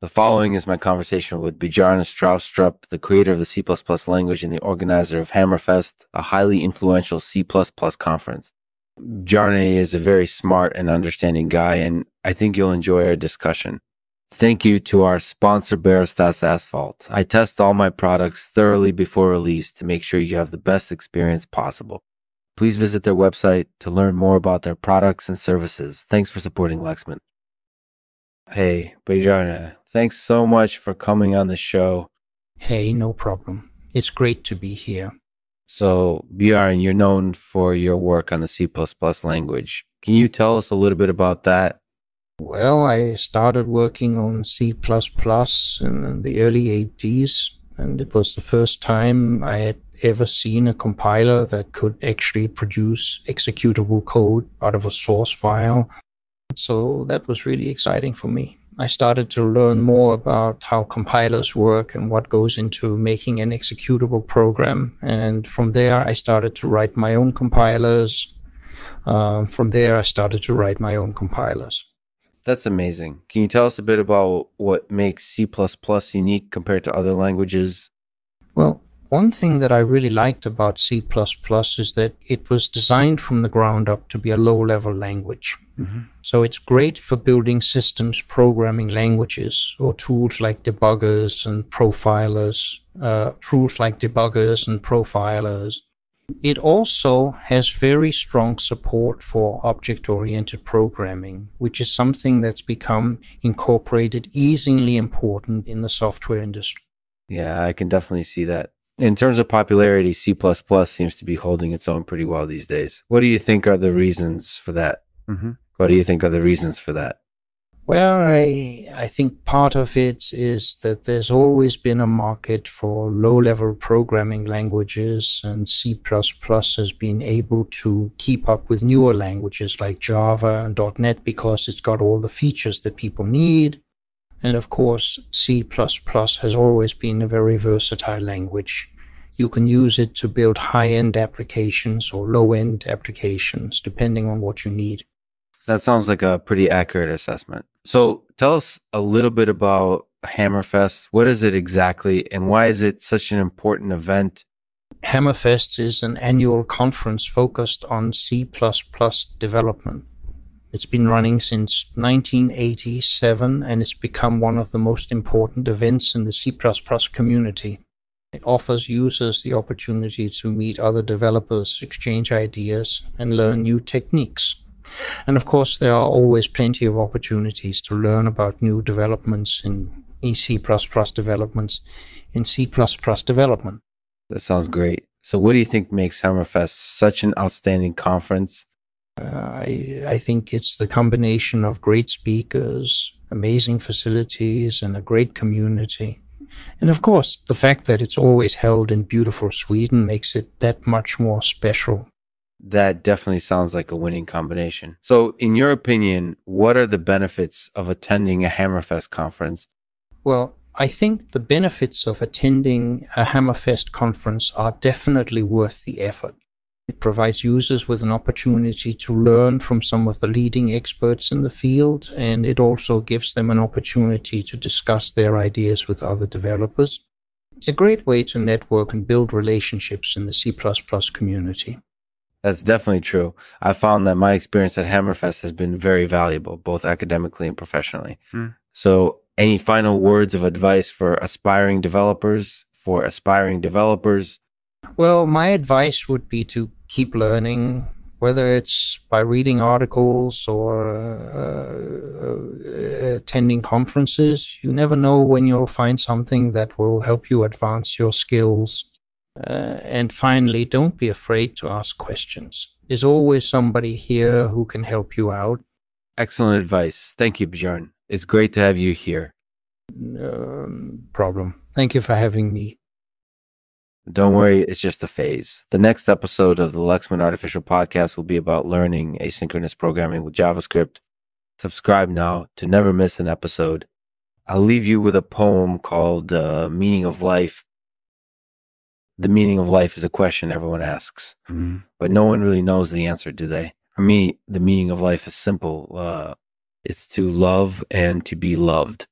The following is my conversation with Bjarne Stroustrup, the creator of the C++ language and the organizer of Hammerfest, a highly influential C++ conference. Bjarne is a very smart and understanding guy, and I think you'll enjoy our discussion. Thank you to our sponsor, Barostats Asphalt. I test all my products thoroughly before release to make sure you have the best experience possible. Please visit their website to learn more about their products and services. Thanks for supporting Lexman. Hey, Bjarne, thanks so much for coming on the show. Hey, no problem. It's great to be here. So, Bjarne, you're known for your work on the C++ language. Can you tell us a little bit about that? Well, I started working on C++ in the early 80s, and it was the first time I had ever seen a compiler that could actually produce executable code out of a source file so that was really exciting for me. I started to learn more about how compilers work and what goes into making an executable program. And from there, I started to write my own compilers. Uh, from there, I started to write my own compilers. That's amazing. Can you tell us a bit about what makes C unique compared to other languages? Well, one thing that I really liked about C++ is that it was designed from the ground up to be a low level language. Mm-hmm. So it's great for building systems programming languages or tools like debuggers and profilers, uh, tools like debuggers and profilers. It also has very strong support for object oriented programming, which is something that's become incorporated easily important in the software industry. Yeah, I can definitely see that in terms of popularity, C seems to be holding its own pretty well these days. What do you think are the reasons for that? Mm-hmm. What do you think are the reasons for that? Well, I, I think part of it is that there's always been a market for low level programming languages, and C has been able to keep up with newer languages like Java and .NET because it's got all the features that people need and of course, C++ has always been a very versatile language. You can use it to build high-end applications or low-end applications, depending on what you need. That sounds like a pretty accurate assessment. So tell us a little bit about Hammerfest. What is it exactly, and why is it such an important event? Hammerfest is an annual conference focused on C++ development. It's been running since 1987 and it's become one of the most important events in the C++ community. It offers users the opportunity to meet other developers, exchange ideas, and learn new techniques. And of course, there are always plenty of opportunities to learn about new developments in C++ developments in C++ development. That sounds great. So, what do you think makes Hammerfest such an outstanding conference Uh, I, I think it's the combination of great speakers, amazing facilities, and a great community. And of course, the fact that it's always held in beautiful Sweden makes it that much more special. That definitely sounds like a winning combination. So, in your opinion, what are the benefits of attending a Hammerfest conference? Well, I think the benefits of attending a Hammerfest conference are definitely worth the effort. It provides users with an opportunity to learn from some of the leading experts in the field, and it also gives them an opportunity to discuss their ideas with other developers. It's a great way to network and build relationships in the C community. That's definitely true. I found that my experience at Hammerfest has been very valuable, both academically and professionally. Mm. So, any final words of advice for aspiring developers, for aspiring developers? Well, my advice would be to keep learning, whether it's by reading articles or uh, uh, attending conferences. You never know when you'll find something that will help you advance your skills. Uh, and finally, don't be afraid to ask questions. There's always somebody here who can help you out. Excellent advice. Thank you, Bjorn. It's great to have you here. No um, problem. Thank you for having me. Don't worry, it's just a phase. The next episode of the Lexman Artificial Podcast will be about learning asynchronous programming with JavaScript. Subscribe now to never miss an episode. I'll leave you with a poem called uh, Meaning of Life. The meaning of life is a question everyone asks, mm-hmm. but no one really knows the answer, do they? For me, the meaning of life is simple. Uh, it's to love and to be loved.